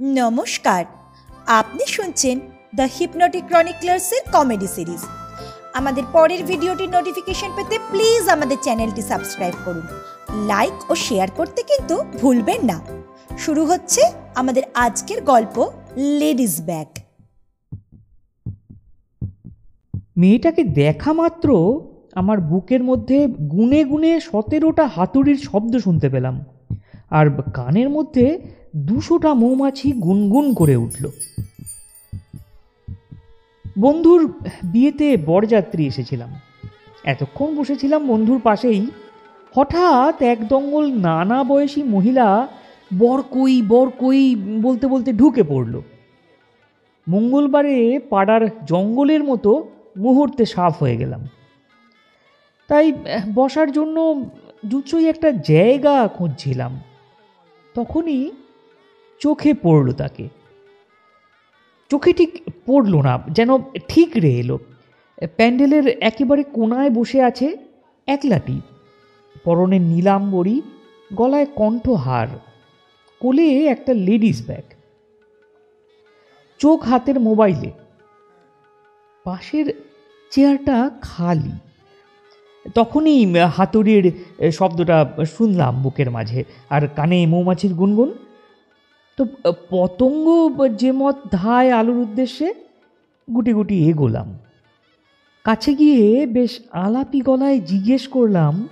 নমস্কার। আপনি শুনছেন দ্য হিপনোটিক ক্রনিক্লার্সের কমেডি সিরিজ। আমাদের পরের ভিডিওটির নোটিফিকেশন পেতে প্লিজ আমাদের চ্যানেলটি সাবস্ক্রাইব করুন। লাইক ও শেয়ার করতে কিন্তু ভুলবেন না। শুরু হচ্ছে আমাদের আজকের গল্প, লেডিস ব্যাগ। মেয়েটাকে দেখা মাত্র আমার বুকের মধ্যে গুনে গুনে সতেরোটা হাতুড়ির শব্দ শুনতে পেলাম। আর কানের মধ্যে দুশোটা মৌমাছি গুনগুন করে উঠল। বন্ধুর বিয়েতে বরযাত্রী এসেছিলাম। এতক্ষণ বসেছিলাম বন্ধুর পাশেই। হঠাৎ এক দঙ্গল নানা বয়সী মহিলা বর কই বর কই বলতে বলতে ঢুকে পড়ল। মঙ্গলবারে পাড়ার জঙ্গলের মতো মুহূর্তে সাফ হয়ে গেলাম। তাই বসার জন্য জুচই একটা জায়গা খুঁজছিলাম। তখনই চোখে পড়ল তাকে। চোখে ঠিক পড়ল না, যেন ঠিক রে এলো। প্যান্ডেলের একেবারে কোনায় বসে আছে একলাটি পরনে নীলাম্বরী গলায় কণ্ঠহার, কোলে একটা লেডিস ব্যাগ। চোখ হাতের মোবাইলে। পাশের চেয়ারটা খালি। তখনই হাতুড়ির শব্দটা শুনলাম বুকের মাঝে। আর কানে মৌমাছির গুনগুন? তো পতঙ্গ যে মত ধায় আলোর উদ্দেশ্যে গুটি গুটি এগোলাম। কাছে গিয়ে বেশ আলাপি গলায় জিজ্ঞেস করলাম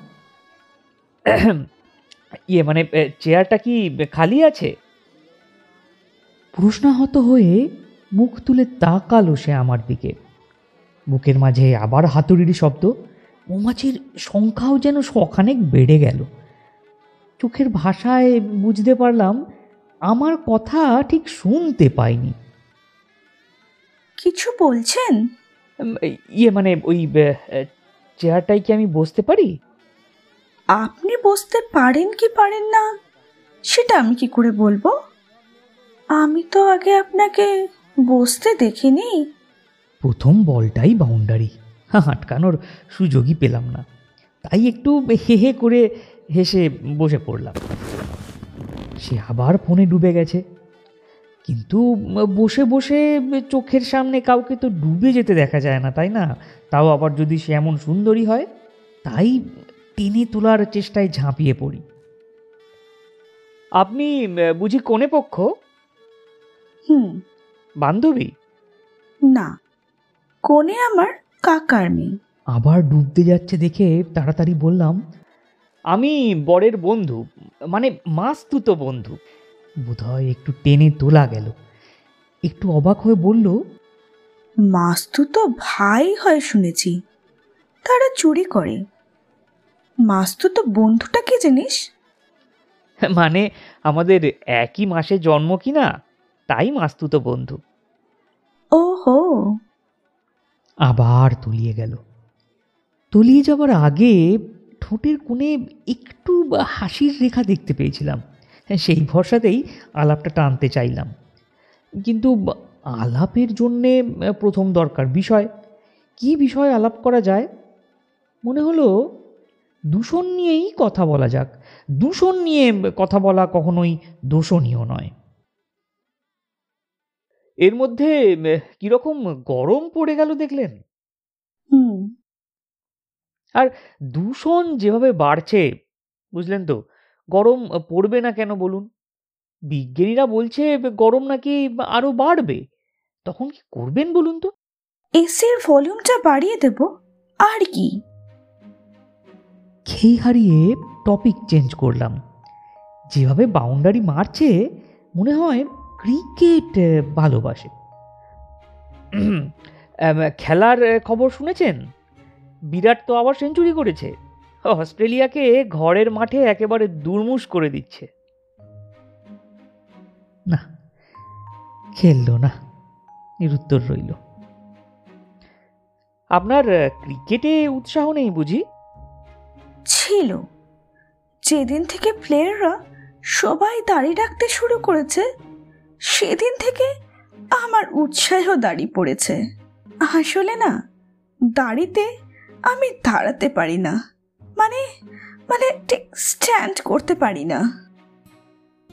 ইয়ে মানে চেয়ারটা কি খালি আছে? প্রশ্নাহত হয়ে মুখ তুলে তাকালো সে আমার দিকে। বুকের মাঝে আবার হাতুড়ির শব্দ। মৌমাছির সংখ্যাও যেন শখানেক বেড়ে গেল। চোখের ভাষায় বুঝতে পারলাম আমার কথা ঠিক শুনতে পাইনি। কিছু বলছেন? ইয়ে মানে ওই চেয়ারটায় কি আমি বসতে পারি? আপনি বসতে পারেন কি পারেন না সেটা আমি কি করে বলব? আমি তো আগে আপনাকে বসতে দেখিনি। প্রথম বলটাই বাউন্ডারি আটকানোর সুযোগই পেলাম না। তাই একটু হে হে করে হেসে বসে পড়লাম। সে আবার ফোনে ডুবে গেছে। কিন্তু বসে বসে চোখের সামনে কাউকে তো ডুবে যেতে দেখা যায় না তাই না? তাও আবার যদি সে এমন সুন্দরী হয় তাই টেনে তোলার চেষ্টায় ঝাঁপিয়ে পড়ি। আপনি বুঝি কোনে পক্ষ? হুম। বান্ধবী? না। কোণে আমার? কাকার মেয়ে আবার ডুবতে যাচ্ছে দেখে তাড়াতাড়ি বললাম আমি বরের বন্ধু মানে মাস্তুতো বন্ধু। বোধহয় একটু টেনে তোলা গেল। একটু অবাক হয়ে বলল মাস্তু তো ভাই হয় শুনেছি তারা চুরি করে। মাস্তু তো বন্ধুটা কি জিনিস? মানে আমাদের একই মাসে জন্ম কি না তাই মাস্তুতো বন্ধু। ওহো! আবার তলিয়ে গেল। তলিয়ে যাবার আগে ঠোঁটের কোণে একটু হাসির রেখা দেখতে পেয়েছিলাম। সেই ভরসাতেই আলাপটা টানতে চাইলাম। কিন্তু আলাপের জন্যে প্রথম দরকার বিষয়। কি বিষয় আলাপ করা যায়? মনে হলো দূষণ নিয়েই কথা বলা যাক। দূষণ নিয়ে কথা বলা কখনোই দোষণীয় নয়। এর মধ্যে কীরকম গরম পড়ে গেল দেখলেন? হুম। দূষণ যেভাবে বাড়ছে বুঝলেন তো? গরম পড়বে না কেন বলুন? বিজ্ঞানীরা বলছে গরম নাকি আরও বাড়বে। তখন কি করবেন বলুন তো? এসির ভলিউমটা বাড়িয়ে দেব আর কি? খেই হারিয়ে টপিক চেঞ্জ করলাম। যেভাবে বাউন্ডারি মারছে মনে হয় ক্রিকেট ভালোবাসে। খেলার খবর শুনেছেন? বিরাট তো আবার সেঞ্চুরি করেছে। অস্ট্রেলিয়াকে ঘরের মাঠে একেবারে দুর্মুষ করে দিচ্ছে। না, খেললো না। নিরুত্তর রইল। আপনার ক্রিকেটে উৎসাহ নেই বুঝি? ছিল। যেদিন থেকে প্লেয়াররা সবাই দাঁড়িয়ে রাখতে শুরু করেছে সেদিন থেকে আমার উৎসাহ দাঁড়িয়ে পড়েছে। আসলে না, দাড়িতে আমি দাঁড়াতে পারি না। মানে মানে ঠিক স্ট্যান্ড করতে পারি না।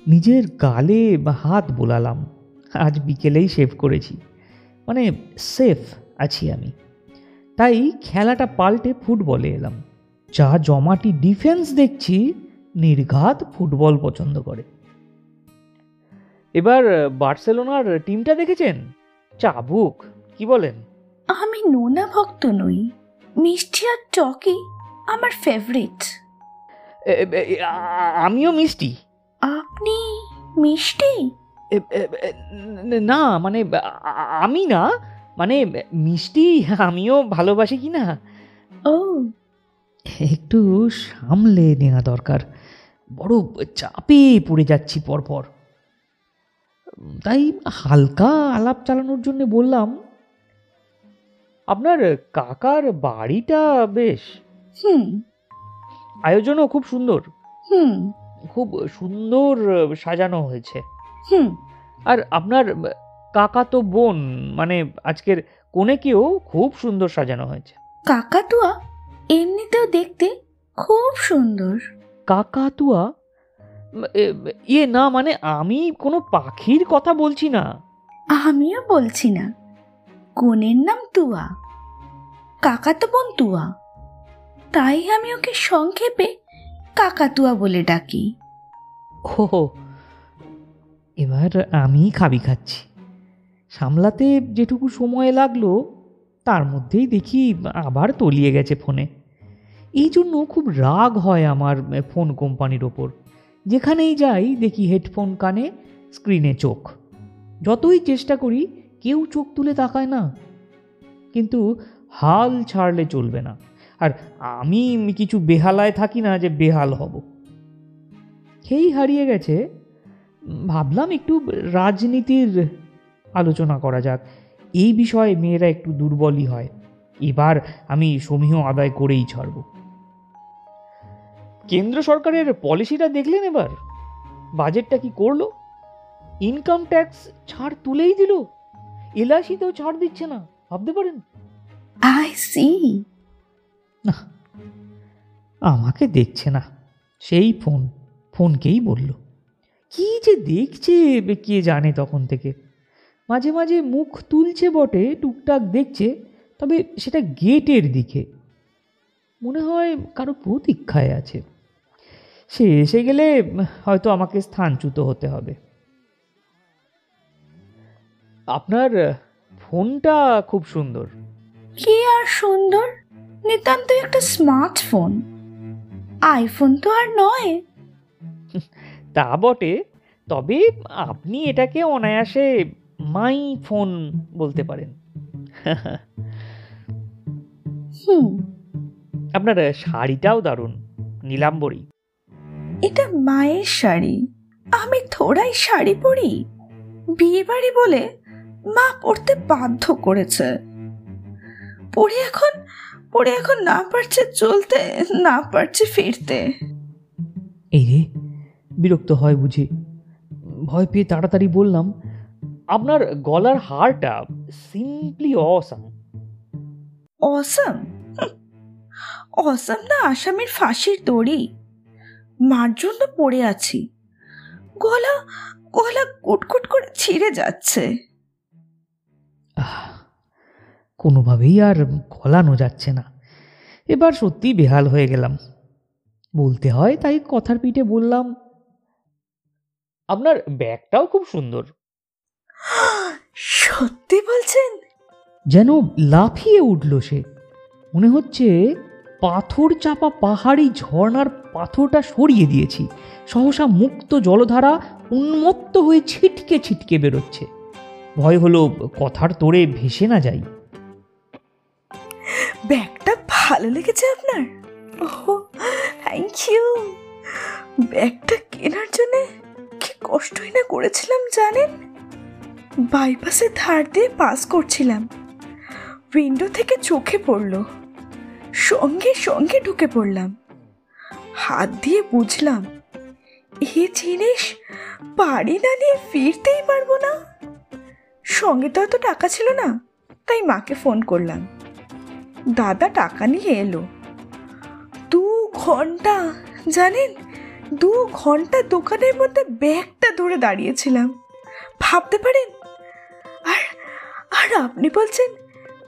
নিজের গালে হাত বোলালাম। আজ বিকেলেই সেভ করেছি। মানে সেফ আছি আমি। তাই খেলাটা পাল্টে ফুটবলে এলাম। যা জমাটি ডিফেন্স দেখছি, নির্ঘাত ফুটবল পছন্দ করে। এবার বার্সেলোনার টিমটা দেখেছেন? চাবুক কি বলেন? আমি নোনা ভক্ত নই মিষ্টি আর টকি আমার ফেভারিট আমিও মিষ্টি। আপনি মিষ্টি? না মানে আমি না মানে মিষ্টি আমিও ভালোবাসি কি না? ও। একটু সামলে নেওয়া দরকার বড় চাপে পড়ে যাচ্ছি পরপর। তাই হালকা আলাপ চালানোর জন্য বললাম আপনার কাকার বাড়িটা বেশ। হুম। আয়োজনও খুব সুন্দর। হুম। খুব সুন্দর সাজানো হয়েছে। হুম। আর আপনার কাকা তো বোন মানে আজকের কোনেকেও খুব সুন্দর সাজানো হয়েছে। কাকাতুয়া এমনিতেও দেখতে খুব সুন্দর। কাকাতুয়া ইয়ে না মানে আমি কোনো পাখির কথা বলছি না। আমিও বলছি না। কোনের নাম তুয়া। কাকাতো বোন তুয়া। তাই আমি ওকে সংক্ষেপে কাকাতুয়া বলে ডাকি। ও এবার আমি খাবি খাচ্ছি। সামলাতে যেটুকু সময় লাগল তার মধ্যেই দেখি আবার তলিয়ে গেছে ফোনে। এই জন্য খুব রাগ হয় আমার ফোন কোম্পানির ওপর। যেখানেই যাই দেখি হেডফোন কানে, স্ক্রিনে চোখ। যতই চেষ্টা করি, কেউ চোখ তুলে তাকায় না। কিন্তু হাল ছাড়লে চলবে না। আর আমি কিছু বেহালায় থাকি না যে বেহাল হব। খেই হারিয়ে গেছে। ভাবলাম একটু রাজনীতির আলোচনা করা যাক। এই বিষয়ে মেয়েরা একটু দুর্বলই হয়। এবার আমি সমীহ আদায় করেই ছাড়ব। কেন্দ্র সরকারের পলিসিটা দেখলেন এবার? বাজেটটা কি করল? ইনকাম ট্যাক্স ছাড় তুলেই দিল। এলআইসিতেও ছাড় দিচ্ছে না ভাবতে পারেন? আই সি না আমাকে দেখছে না। সেই ফোন ফোনকেই বলল। কি যে দেখছে কে জানে তখন থেকে। মাঝে মাঝে মুখ তুলছে বটে টুকটাক দেখছে তবে সেটা গেটের দিকে। মনে হয় কারও প্রতীক্ষায় আছে। সে এসে গেলে হয়তো আমাকে স্থানচ্যুত হতে হবে। আপনার ফোনটা খুব সুন্দর। কি আর সুন্দর? নিতান্ত একটা স্মার্টফোন। আইফোন তো আর নয়। তা বটে। তবে আপনি এটাকে অনায়াসে মাই ফোন বলতে পারেন। হুম। আপনার শাড়িটাও দারুণ নীলাম্বরী। এটা মায়ের শাড়ি। আমি থোড়াই শাড়ি পরি। বিয়ে বাড়ি বলে মা পড়তে বাধ্য করেছে। পরে এখন পরে এখন না পারছে চলতে না পারছে ফিরতে। এই রে বিরক্ত হয় বুঝি। ভয় পেয়ে তাড়াতাড়ি বললাম আপনার গলার হারটা সিম্পলি অসাম অসম অসম না আসামের ফাঁসির দড়ি। মার জন্য পড়ে আছি। গলা গলা কুটকুট করে ছিঁড়ে যাচ্ছে। কোনোভাবেই আর গলানো যাচ্ছে না। এবার সত্যি বেহাল হয়ে গেলাম। বলতে হয় তাই কথার পিঠে বললাম আপনার ব্যাগটাও খুব সুন্দর। সত্যি বলছেন? যেন লাফিয়ে উঠল সে। মনে হচ্ছে পাথর চাপা পাহাড়ি ঝর্ণার পাথরটা সরিয়ে দিয়েছি। সহসা মুক্ত জলধারা উন্মত্ত হয়ে ছিটকে ছিটকে বেরোচ্ছে। ভয় হলো কথার তোড়ে ভেসে না যাই। ব্যাগটা ভালো লেগেছে আপনার? ও থ্যাংক ইউ ব্যাগটা কেনার জন্য কি কষ্টই না করেছিলাম জানেন? বাইপাসে ধার দিয়ে পাস করছিলাম। উইন্ডো থেকে চোখে পড়ল। সঙ্গে সঙ্গে ঢুকে পড়লাম। হাত দিয়ে বুঝলাম এই জিনিস বাড়ি না নিয়ে ফিরতেই পারব না। সঙ্গে তো অত টাকা ছিল না, তাই মাকে ফোন করলাম। দাদা টাকা নিয়ে এলো। দু ঘণ্টা, জানেন, দু ঘণ্টা দোকানের মধ্যে ব্যাগটা ধরে দাঁড়িয়েছিলাম। ভাবতে পারেন? আর আর আপনি বলছেন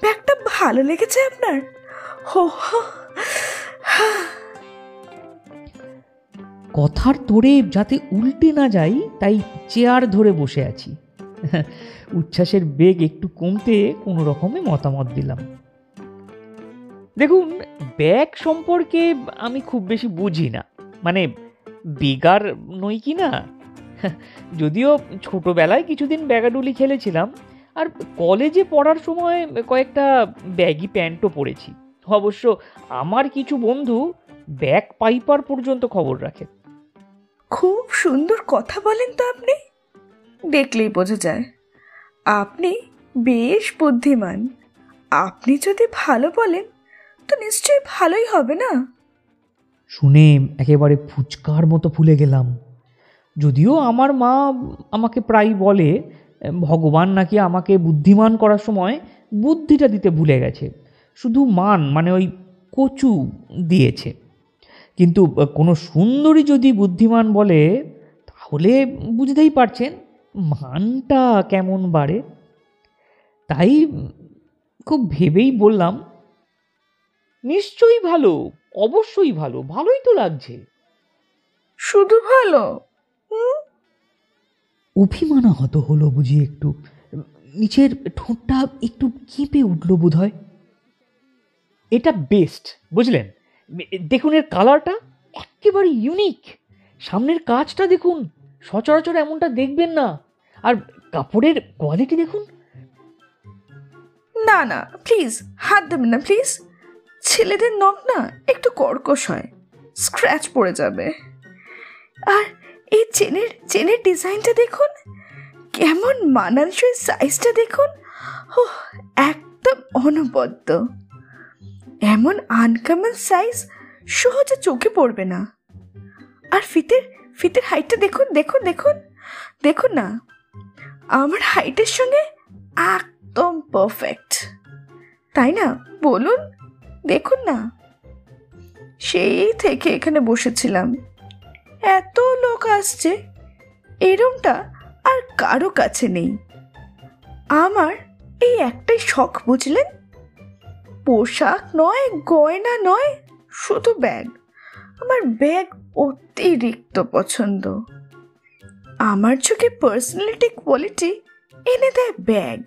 ব্যাগটা ভালো লেগেছে আপনার। কথার তোরে যাতে উল্টে না যাই, তাই চেয়ার ধরে বসে আছি। উচ্ছ্বাসের বেগ একটু কমতে কোনো রকমে মতামত দিলাম। দেখুন, ব্যাগ সম্পর্কে আমি খুব বেশি বুঝি না। মানে বেগার নই কি না? যদিও ছোটবেলায় কিছুদিন ব্যাগাডুলি খেলেছিলাম, আর কলেজে পড়ার সময় কয়েকটা ব্যাগি প্যান্টও পরেছি। অবশ্য আমার কিছু বন্ধু ব্যাক পাইপার পর্যন্ত খবর রাখে। খুব সুন্দর কথা বলেন তো আপনি। দেখলেই বোঝা যায় আপনি বেশ বুদ্ধিমান। আপনি যদি ভালো বলেন তো নিশ্চয়ই ভালোই হবে না? শুনে একেবারে ফুচকার মতো ফুলে গেলাম। যদিও আমার মা আমাকে প্রায় বলে ভগবান নাকি আমাকে বুদ্ধিমান করার সময় বুদ্ধিটা দিতে ভুলে গেছে। শুধু মান মানে ওই কচু দিয়েছে। কিন্তু কোনো সুন্দরী যদি বুদ্ধিমান বলে তাহলে বুঝতেই পারছেন মানটা কেমন বাড়ে। তাই খুব ভেবেই বললাম নিশ্চয়ই ভালো অবশ্যই ভালো ভালোই তো লাগছে। শুধু ভালো? অভিমানাহত হলো বুঝি একটু। নিচের ঠোঁটটা একটু কেঁপে উঠল বোধ হয় এটা বেস্ট বুঝলেন? দেখুন এর কালারটা একেবারে ইউনিক সামনের কাজটা দেখুন, সচরাচর এমনটা দেখবেন না। আর কাপড়ের কোয়ালিটি দেখুন। না না প্লিজ হাত দেবেন না প্লিজ ছেলেদের নখ না একটু কর্কশ হয় স্ক্র্যাচ পড়ে যাবে। আর এই চেনের চেনের ডিজাইনটা দেখুন, কেমন মানানসই সাইজটা দেখুন। ও একদম অনবদ্য। এমন আনকমন সাইজ সহজে চোখে পড়বে না। আর ফিতের ফিতের হাইটটা দেখুন দেখুন দেখুন। দেখুন না, আমার হাইটের সঙ্গে একদম পারফেক্ট তাই না? বলুন, দেখুন না। সেই থেকে এখানে বসেছিলাম। এত লোক আসছে এরমটা আর কারও কাছে নেই। আমার এই একটাই শখ, বুঝলেন? পোশাক নয়, গয়না নয়, শুধু ব্যাগ। আমার ব্যাগ অতিরিক্ত পছন্দ। আমার চোখে পার্সোনালিটি কোয়ালিটি এনে দেয় ব্যাগ।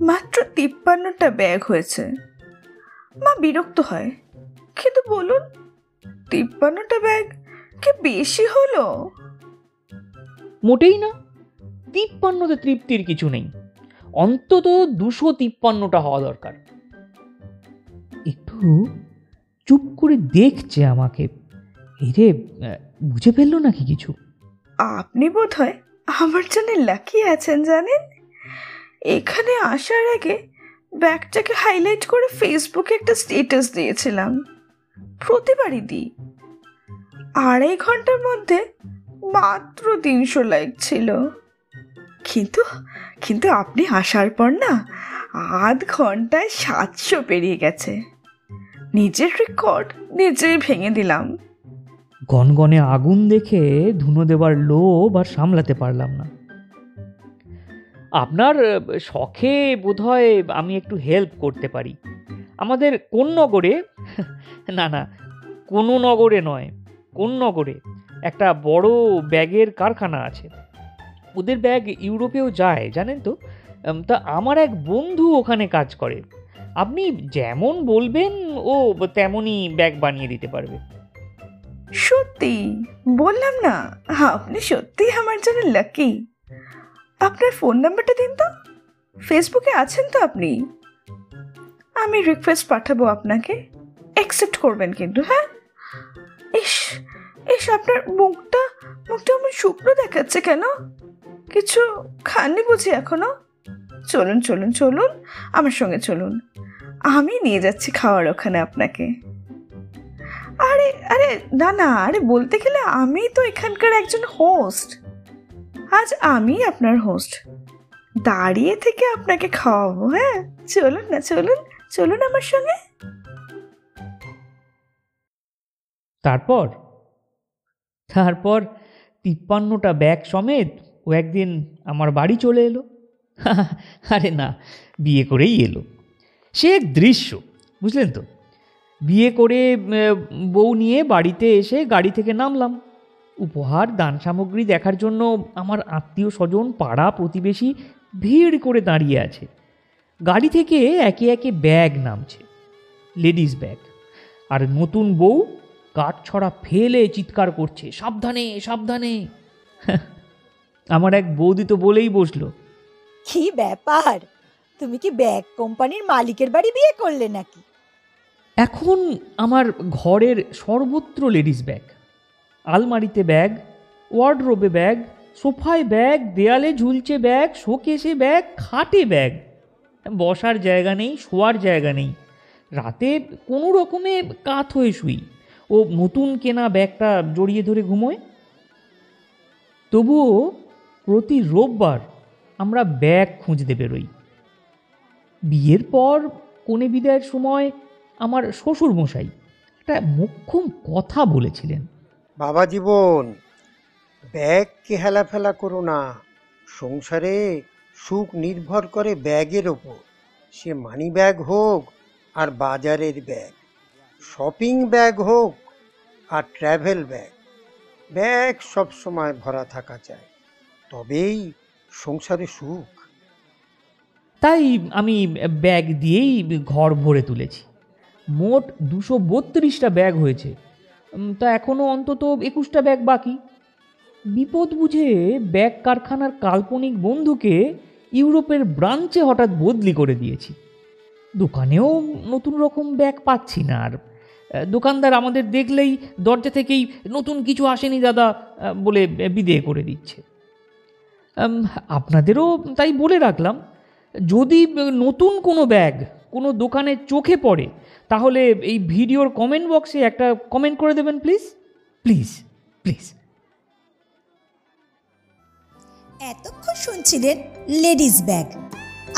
মাত্র তিপ্পান্নটা ব্যাগ হয়েছে। মা বিরক্ত হয়। কিন্তু বলুন, তিপ্পান্নটা ব্যাগ কি বেশি হলো? মোটেই না। তিপ্পান্নতে তৃপ্তির কিছু নেই। অন্তত দুশো তিপ্পান্নটা হওয়া দরকার। একটু চুপ করে দেখছে আমাকে। এরে বুঝে ফেলল নাকি কিছু? আপনি বোধ হয় আমার জন্য লাকি আছেন জানেন? এখানে আসার আগে ব্যাগটাকে হাইলাইট করে ফেসবুকে একটা স্টেটাস দিয়েছিলাম। প্রতিবারই দিই। আড়াই ঘণ্টার মধ্যে মাত্র তিনশো লাইক ছিল। কিন্তু কিন্তু আপনি আসার পর না আধ ঘন্টায় সাতশো পেরিয়ে গেছে। নিজের রেকর্ড নিজেই ভেঙে দিলাম। গনগনে আগুন দেখে ধুনো দেবার লোভ আর সামলাতে পারলাম না। আপনার শখে বোধহয় আমি একটু হেল্প করতে পারি। আমাদের কোন নগরে? না না, কোনো নগরে নয়, কোন নগরে? একটা বড় ব্যাগের কারখানা আছে। ওদের ব্যাগ ইউরোপেও যায়, জানেন তো? তা আমার এক বন্ধু ওখানে কাজ করে। আপনি যেমন বলবেন, ও তেমনই ব্যাগ বানিয়ে দিতে পারবে। সত্যি? বললাম না। আপনি সত্যিই আমার জন্য লাকি আপনার ফোন নাম্বারটা দিন তো। ফেসবুকে আছেন তো আপনি? আমি রিকোয়েস্ট পাঠাবো আপনাকে। অ্যাকসেপ্ট করবেন কিন্তু হ্যাঁ? ইস ইস, আপনার মুখটা মুখটা আমার শুকনো দেখাচ্ছে কেন? কিছু খাননি বুঝি এখনও? চলুন চলুন চলুন। আমার সঙ্গে চলুন। আমি নিয়ে যাচ্ছি খাওয়ার ওখানে আপনাকে। আরে আরে, না না, আরে বলতে গেলে আমি তো এখানকার একজন হোস্ট আজ আমি আপনার হোস্ট দাঁড়িয়ে থেকে আপনাকে খাওয়াবো হ্যাঁ? চলুন না, চলুন চলুন আমার সঙ্গে। তারপর? তারপর তিপ্পান্নটা ব্যাগ সমেত ও একদিন আমার বাড়ি চলে এলো। আরে না, বিয়ে করেই এলো। সে এক দৃশ্য, বুঝলেন তো? বিয়ে করে বউ নিয়ে বাড়িতে এসে গাড়ি থেকে নামলাম। উপহার, দান সামগ্রী দেখার জন্য আমার আত্মীয় স্বজন, পাড়া প্রতিবেশী ভিড় করে দাঁড়িয়ে আছে। গাড়ি থেকে একে একে ব্যাগ নামছে, লেডিস ব্যাগ। আর নতুন বউ কাঠ ছড়া ফেলে চিৎকার করছে, সাবধানে সাবধানে। আমার এক বৌদি তো বলেই বসল, কি ব্যাপার? তুমি কি ব্যাগ কোম্পানির মালিকের বাড়ি বিয়ে করলে নাকি? এখন আমার ঘরের সর্বত্র লেডিস ব্যাগ, আলমারিতে ব্যাগ, ওয়ার্ডরোবে ব্যাগ, সোফায় ব্যাগ, দেয়ালে ঝুলছে ব্যাগ, শোকেসে ব্যাগ, খাটে ব্যাগ। বসার জায়গা নেই, শোয়ার জায়গা নেই। রাতে কোনো রকমে কাত হয়ে শুই। ও নতুন কেনা ব্যাগটা জড়িয়ে ধরে ঘুমোয়। তবুও প্রতি রোববার আমরা ব্যাগ খুঁজতে বেরোই। বিয়ের পর কনে বিদায়ের সময় আমার শ্বশুর মশাই একটা মোক্ষম কথা বলেছিলেন। বাবা জীবন ব্যাগকে হেলাফেলা করো না। সংসারে সুখ নির্ভর করে ব্যাগের ওপর। সে মানি ব্যাগ হোক আর বাজারের ব্যাগ, শপিং ব্যাগ হোক আর ট্র্যাভেল ব্যাগ ব্যাগ সব সময় ভরা থাকা চায় তবেই সংসারে সুখ। তাই আমি ব্যাগ দিয়েই ঘর ভরে তুলেছি। মোট দুশো বত্রিশটা ব্যাগ হয়েছে। তা এখনও অন্তত একুশটা ব্যাগ বাকি। বিপদ বুঝে ব্যাগ কারখানার কাল্পনিক বন্ধুকে ইউরোপের ব্রাঞ্চে হঠাৎ বদলি করে দিয়েছি। দোকানেও নতুন রকম ব্যাগ পাচ্ছি না আর দোকানদার আমাদের দেখলেই দরজা থেকেই নতুন কিছু আসেনি দাদা বলে বিদেয় করে দিচ্ছে। আপনাদেরও তাই বলে রাখলাম। যদি নতুন কোনো ব্যাগ কোনো দোকানে চোখে পড়ে, তাহলে এই ভিডিওর কমেন্ট বক্সে একটা কমেন্ট করে দেবেন প্লিজ প্লিজ প্লিজ এতক্ষণ শুনছিলেন লেডিস ব্যাগ।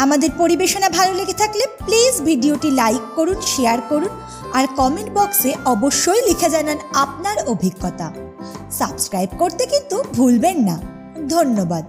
আমাদের পরিবেশনা ভালো লেগে থাকলে প্লিজ ভিডিওটি লাইক করুন শেয়ার করুন, আর কমেন্ট বক্সে অবশ্যই লিখে জানান আপনার অভিজ্ঞতা। সাবস্ক্রাইব করতে কিন্তু ভুলবেন না। ধন্যবাদ।